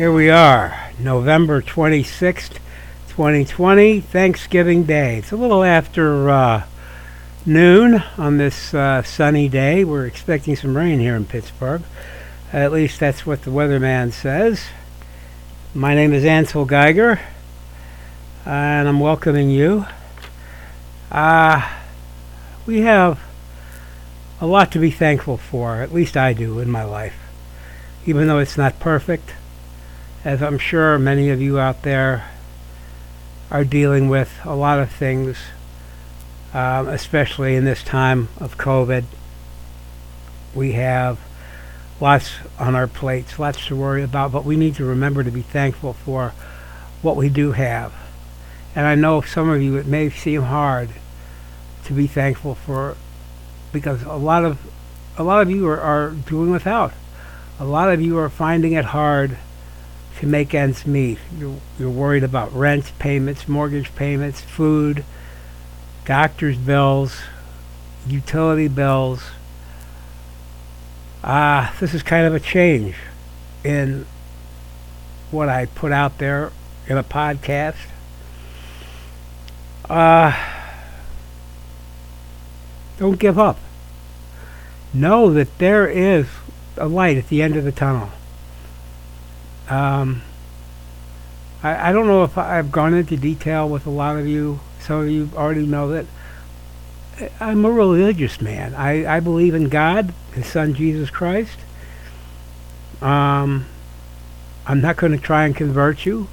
Here we are, November 26th, 2020, Thanksgiving Day. It's a little after uh, noon on this uh, sunny day. We're expecting some rain here in Pittsburgh. At least that's what the weatherman says. My name is Ansel Geiger, and I'm welcoming you. Uh, we have a lot to be thankful for, at least I do in my life. Even though it's not perfect, as I'm sure many of you out there are dealing with a lot of things, um, especially in this time of COVID. We have lots on our plates, lots to worry about, but we need to remember to be thankful for what we do have. And I know some of you, it may seem hard to be thankful for because a lot of a lot of you are, are doing without. A lot of you are finding it hard to make ends meet. You're, you're worried about rent payments, mortgage payments, food, doctor's bills, utility bills. Ah, this is kind of a change in what I put out there in a podcast. Uh, don't give up. Know that there is a light at the end of the tunnel. Um, I, I don't know if I've gone into detail with a lot of you. Some of you already know that I'm a religious man. I, I believe in God, His Son Jesus Christ. Um, I'm not going to try and convert you.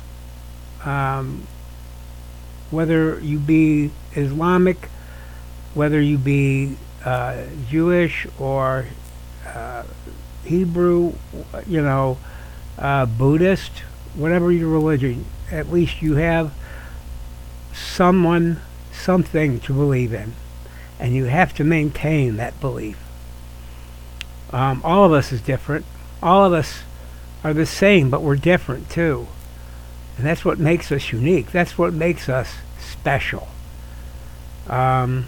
Um, whether you be Islamic, whether you be uh, Jewish or uh, Hebrew, you know, uh, Buddhist, whatever your religion, at least you have someone, something to believe in. And you have to maintain that belief. Um, all of us is different. All of us are the same, but we're different too. And that's what makes us unique. That's what makes us special. Um,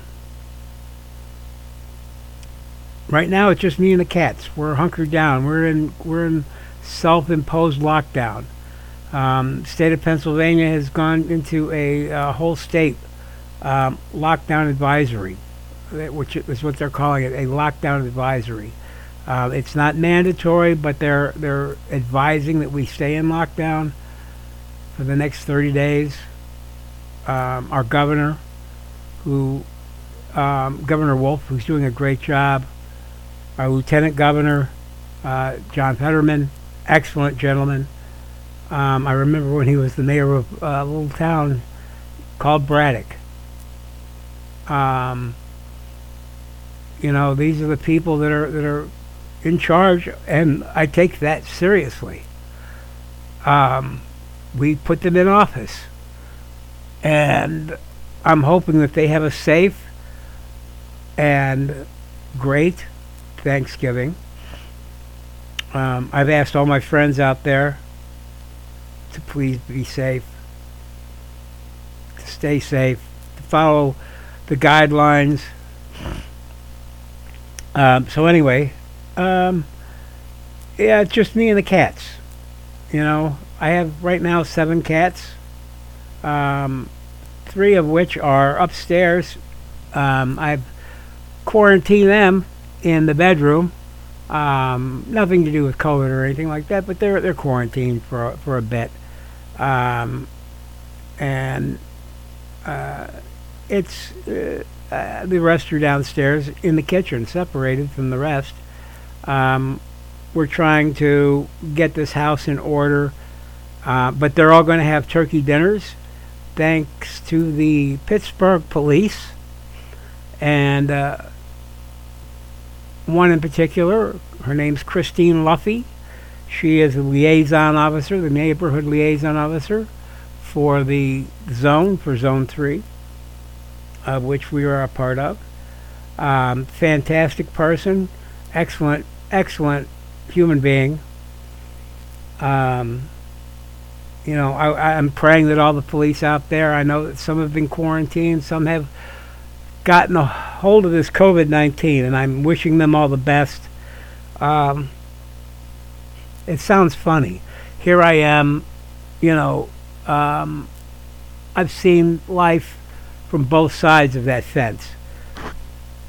right now, it's just me and the cats. We're hunkered down. We're in we're in self-imposed lockdown. Um, state of Pennsylvania has gone into a whole state um, lockdown advisory, which is what they're calling it, a lockdown advisory. Uh, it's not mandatory, but they're they're advising that we stay in lockdown for the next 30 days. Um, our governor, who um, Governor Wolf, who's doing a great job, our Lieutenant Governor, uh, John Fetterman, excellent gentleman. Um, I remember when he was the mayor of a little town called Braddock. Um, you know, these are the people that are that are in charge, and I take that seriously. Um, we put them in office, and I'm hoping that they have a safe and great Thanksgiving. Um, I've asked all my friends out there to please be safe, to stay safe, to follow the guidelines. Um, so anyway, um, yeah, it's just me and the cats. You know, I have right now seven cats, um, three of which are upstairs. Um, I've quarantined them in the bedroom. Um, nothing to do with COVID or anything like that, but they're they're quarantined for for a bit, um, and uh, it's uh, uh, the rest are downstairs in the kitchen, separated from the rest. Um, we're trying to get this house in order, uh, but they're all going to have turkey dinners, thanks to the Pittsburgh police and uh, one in particular. Her name's Christine Luffy. She is a liaison officer, the neighborhood liaison officer for the zone, for Zone 3, of which we are a part of. Um, fantastic person, excellent, excellent human being. Um, you know, I, I'm praying that all the police out there, I know that some have been quarantined, some have gotten a hold of this COVID 19, and I'm wishing them all the best. Um, it sounds funny. Here I am, you know, um, I've seen life from both sides of that fence.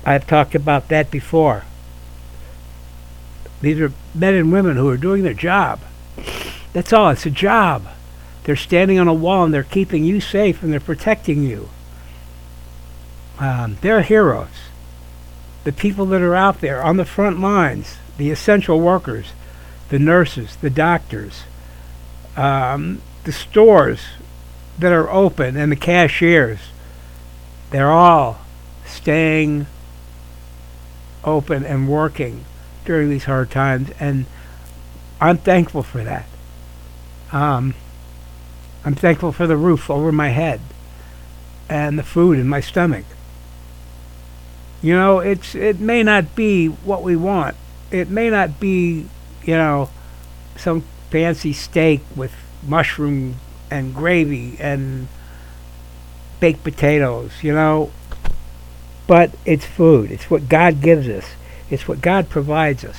I've talked about that before. These are men and women who are doing their job. That's all. It's a job. They're standing on a wall and they're keeping you safe and they're protecting you. Um, they're heroes. The people that are out there on the front lines, the essential workers, the nurses, the doctors, um, the stores that are open, and the cashiers, they're all staying open and working during these hard times. And I'm thankful for that. Um, I'm thankful for the roof over my head and the food in my stomach. You know, it's it may not be what we want. It may not be, you know, some fancy steak with mushroom and gravy and baked potatoes, you know. But it's food. It's what God gives us. It's what God provides us.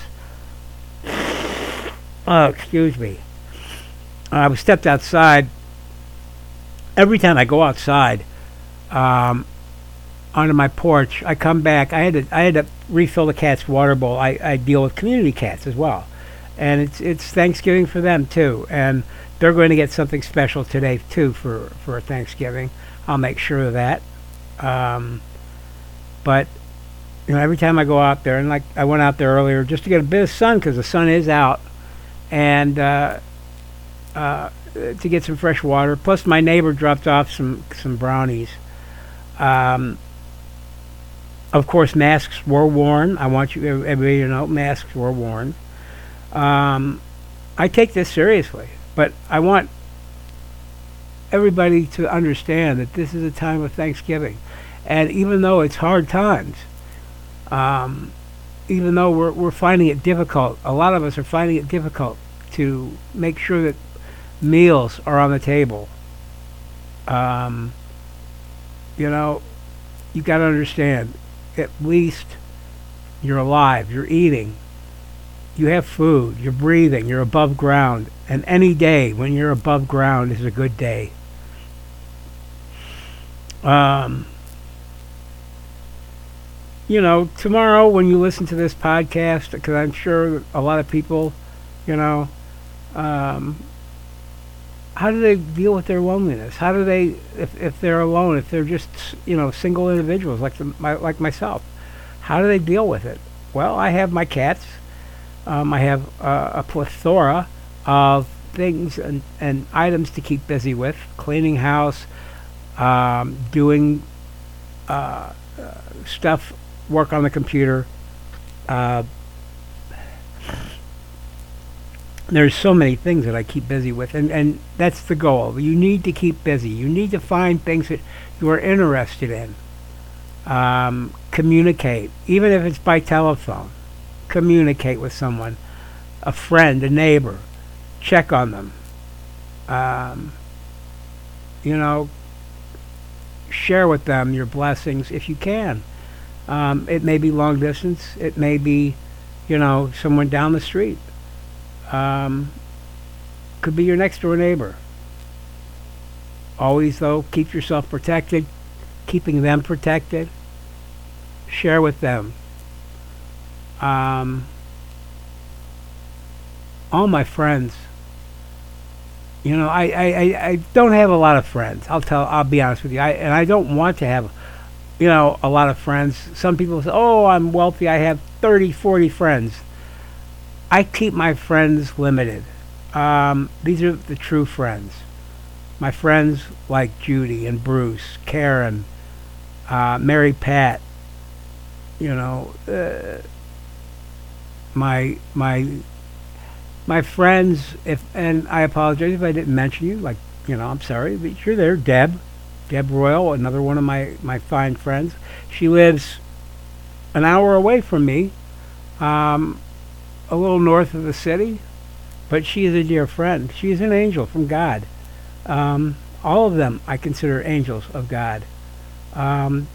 Oh, excuse me. I was stepped outside. Every time I go outside, um, onto my porch, I come back. I had to I had to refill the cat's water bowl. I, I deal with community cats as well, and it's it's Thanksgiving for them too, and they're going to get something special today too for for Thanksgiving. I'll make sure of that. Um, but you know, every time I go out there, and like I went out there earlier just to get a bit of sun because the sun is out, and uh, uh, to get some fresh water. Plus, my neighbor dropped off some some brownies. Um, of course, masks were worn. I want you everybody to know masks were worn. Um, I take this seriously, but I want everybody to understand that this is a time of Thanksgiving, and even though it's hard times, um, even though we're we're finding it difficult, a lot of us are finding it difficult to make sure that meals are on the table. Um, you know, you got to understand at least you're alive, you're eating, you have food, you're breathing, you're above ground. And any day when you're above ground is a good day. Um, you know, tomorrow when you listen to this podcast, because I'm sure a lot of people, you know, um, how do they deal with their loneliness? How do they, if, if they're alone, if they're just you know single individuals like the, my, like myself, how do they deal with it? Well, I have my cats. Um, I have uh, a plethora of things and, and items to keep busy with: cleaning house, um, doing uh, uh, stuff, work on the computer. Uh, there's so many things that I keep busy with, and, and that's the goal. You need to keep busy. You need to find things that you are interested in. Um, communicate, even if it's by telephone. Communicate with someone, a friend, a neighbor. Check on them. Um, you know, share with them your blessings if you can. Um, it may be long distance. It may be, you know, someone down the street um, could be your next door neighbor. Always, though, keep yourself protected, keeping them protected. Share with them. Um, all my friends. You know, I, I, I, don't have a lot of friends. I'll tell. I'll be honest with you. I and I don't want to have, you know, a lot of friends. Some people say, "Oh, I'm wealthy. I have 30, 40 friends." I keep my friends limited. Um, these are the true friends. My friends like Judy and Bruce, Karen, uh, Mary Pat. You know, uh, my my my friends. If and I apologize if I didn't mention you. Like you know, I'm sorry, but you're there, Deb. Deb Royal, another one of my my fine friends. She lives an hour away from me. Um, a little north of the city, but she is a dear friend. She is an angel from God. Um, all of them I consider angels of God. Um,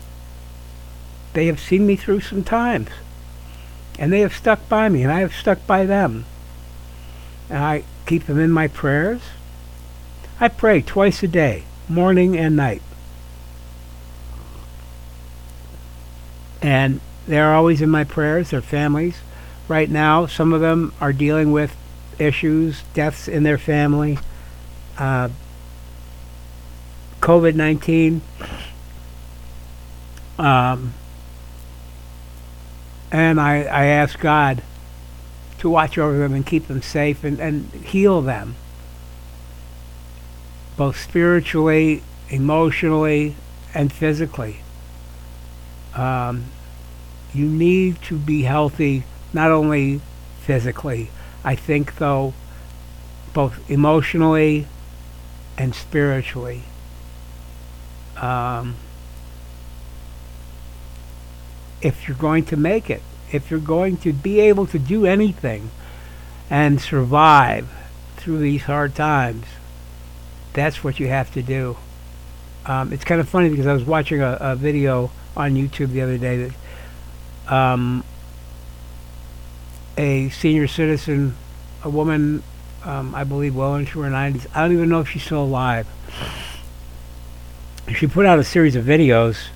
they have seen me through some times, and they have stuck by me, and I have stuck by them. and I keep them in my prayers. I pray twice a day, morning and night. And they're always in my prayers, their families. Right now, some of them are dealing with issues, deaths in their family, uh, COVID 19. Um, and I, I ask God to watch over them and keep them safe and, and heal them, both spiritually, emotionally, and physically. Um, you need to be healthy, not only physically. I think, though, both emotionally and spiritually. Um, if you're going to make it, if you're going to be able to do anything and survive through these hard times, that's what you have to do. Um, it's kind of funny because I was watching a, a, video on YouTube the other day that um, a senior citizen, a woman, um, I believe, well into her 90s, I don't even know if she's still alive. She put out a series of videos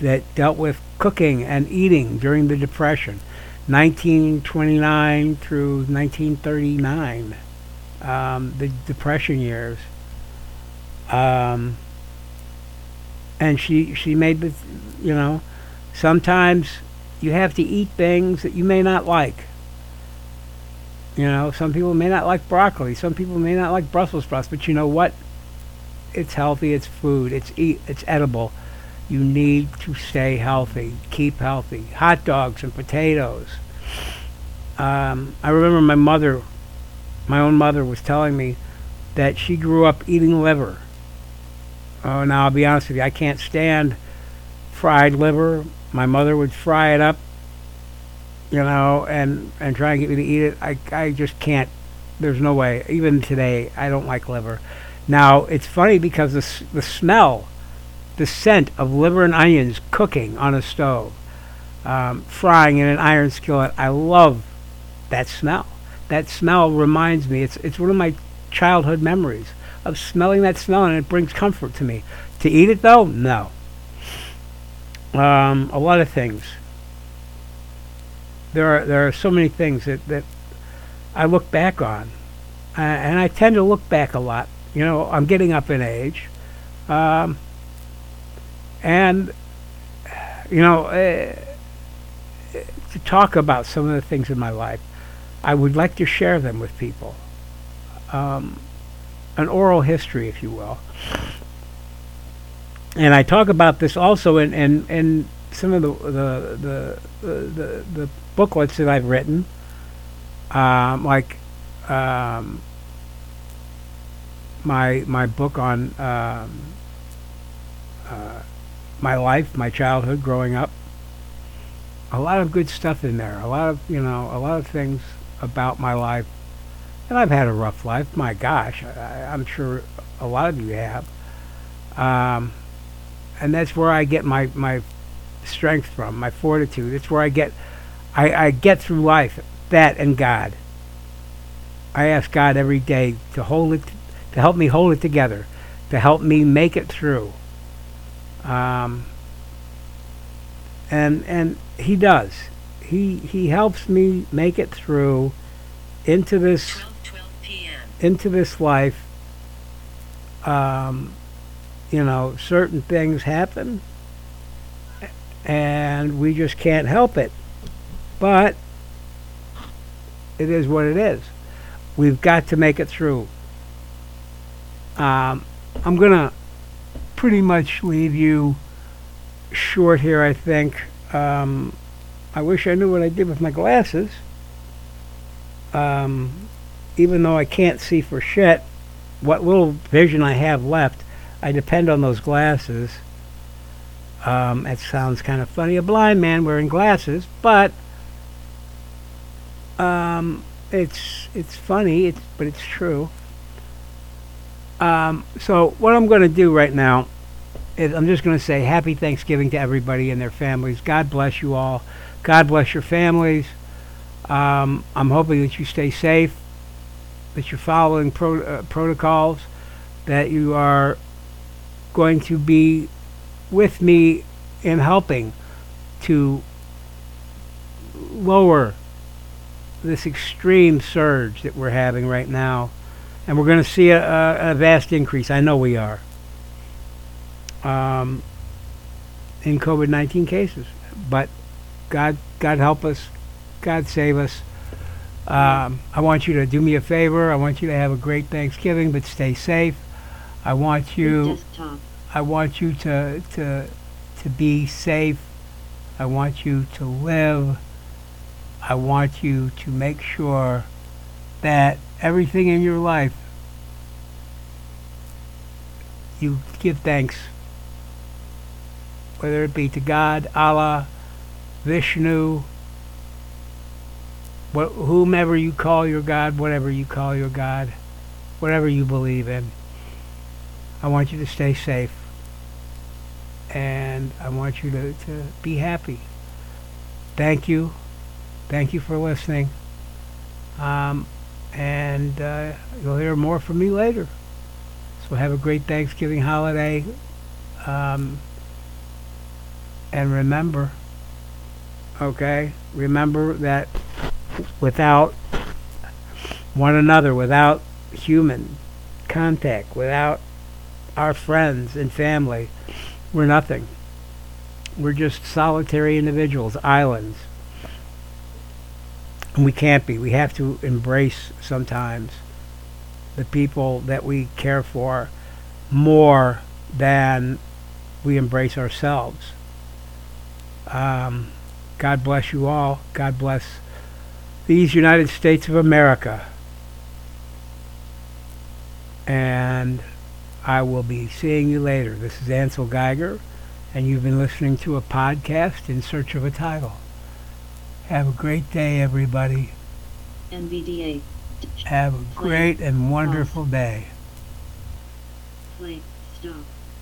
that dealt with cooking and eating during the Depression, 1929 through 1939, um, the Depression years. Um, and she she made the, you know, sometimes you have to eat things that you may not like. You know, some people may not like broccoli. Some people may not like Brussels sprouts. But you know what? It's healthy. It's food. It's eat. It's edible you need to stay healthy, keep healthy. Hot dogs and potatoes. Um, I remember my mother, my own mother, was telling me that she grew up eating liver. Oh, now I'll be honest with you, I can't stand fried liver. My mother would fry it up, you know, and and try and get me to eat it. I I just can't. There's no way. Even today, I don't like liver. Now it's funny because the the smell the scent of liver and onions cooking on a stove, um, frying in an iron skillet. I love that smell. That smell reminds me, it's, it's one of my childhood memories of smelling that smell, and it brings comfort to me. To eat it, though, no. Um, a lot of things. There are, there are so many things that, that I look back on. Uh, and I tend to look back a lot. You know, I'm getting up in age. Um, and you know, uh, to talk about some of the things in my life, I would like to share them with people. Um, an oral history, if you will. And I talk about this also in, in, in some of the the, the the, the, booklets that I've written, um, like um, my my book on um, uh, my life, my childhood, growing up. A lot of good stuff in there. A lot of you know, a lot of things about my life. And I've had a rough life. My gosh, I, I'm sure a lot of you have. And that's where I get my my strength from, my fortitude. It's where I get I, I get through life. That and God. I ask God every day to hold it, to help me hold it together, to help me make it through. Um, and and he does. He he helps me make it through into this 12, 12 into this life. Um, you know, certain things happen, and we just can't help it. But it is what it is. We've got to make it through. Um, I'm gonna pretty much leave you short here, I think. Um, I wish I knew what I did with my glasses. Um, even though I can't see for shit, what little vision I have left, I depend on those glasses. Um, it sounds kind of funny, a blind man wearing glasses, but um, it's it's funny, it's but it's true. Um, so what I'm going to do right now I'm just going to say happy Thanksgiving to everybody and their families. God bless you all. God bless your families. Um, I'm hoping that you stay safe that you're following pro- uh, protocols, that you are going to be with me in helping to lower this extreme surge that we're having right now. And we're going to see a, a, vast increase. I know we are. Um, in COVID 19 cases. But God, God help us. God save us. Um, I want you to do me a favor. I want you to have a great Thanksgiving, but stay safe. I want you. I want you to to to be safe. I want you to live. I want you to make sure that everything in your life you give thanks. Whether it be to God, Allah, Vishnu, wh- whomever you call your God, whatever you call your God, whatever you believe in. I want you to stay safe. And I want you to, to be happy. Thank you. Thank you for listening. Um, and uh, you'll hear more from me later. So have a great Thanksgiving holiday. Um, and remember, okay, remember that without one another, without human contact, without our friends and family, we're nothing. We're just solitary individuals, islands. And we can't be. We have to embrace sometimes the people that we care for more than we embrace ourselves. Um, God bless you all. God bless these United States of America. And I will be seeing you later. This is Ansel Geiger, and you've been listening to a podcast in search of a title. Have a great day, everybody. NVDA. Have a great and wonderful day. Play. Stop.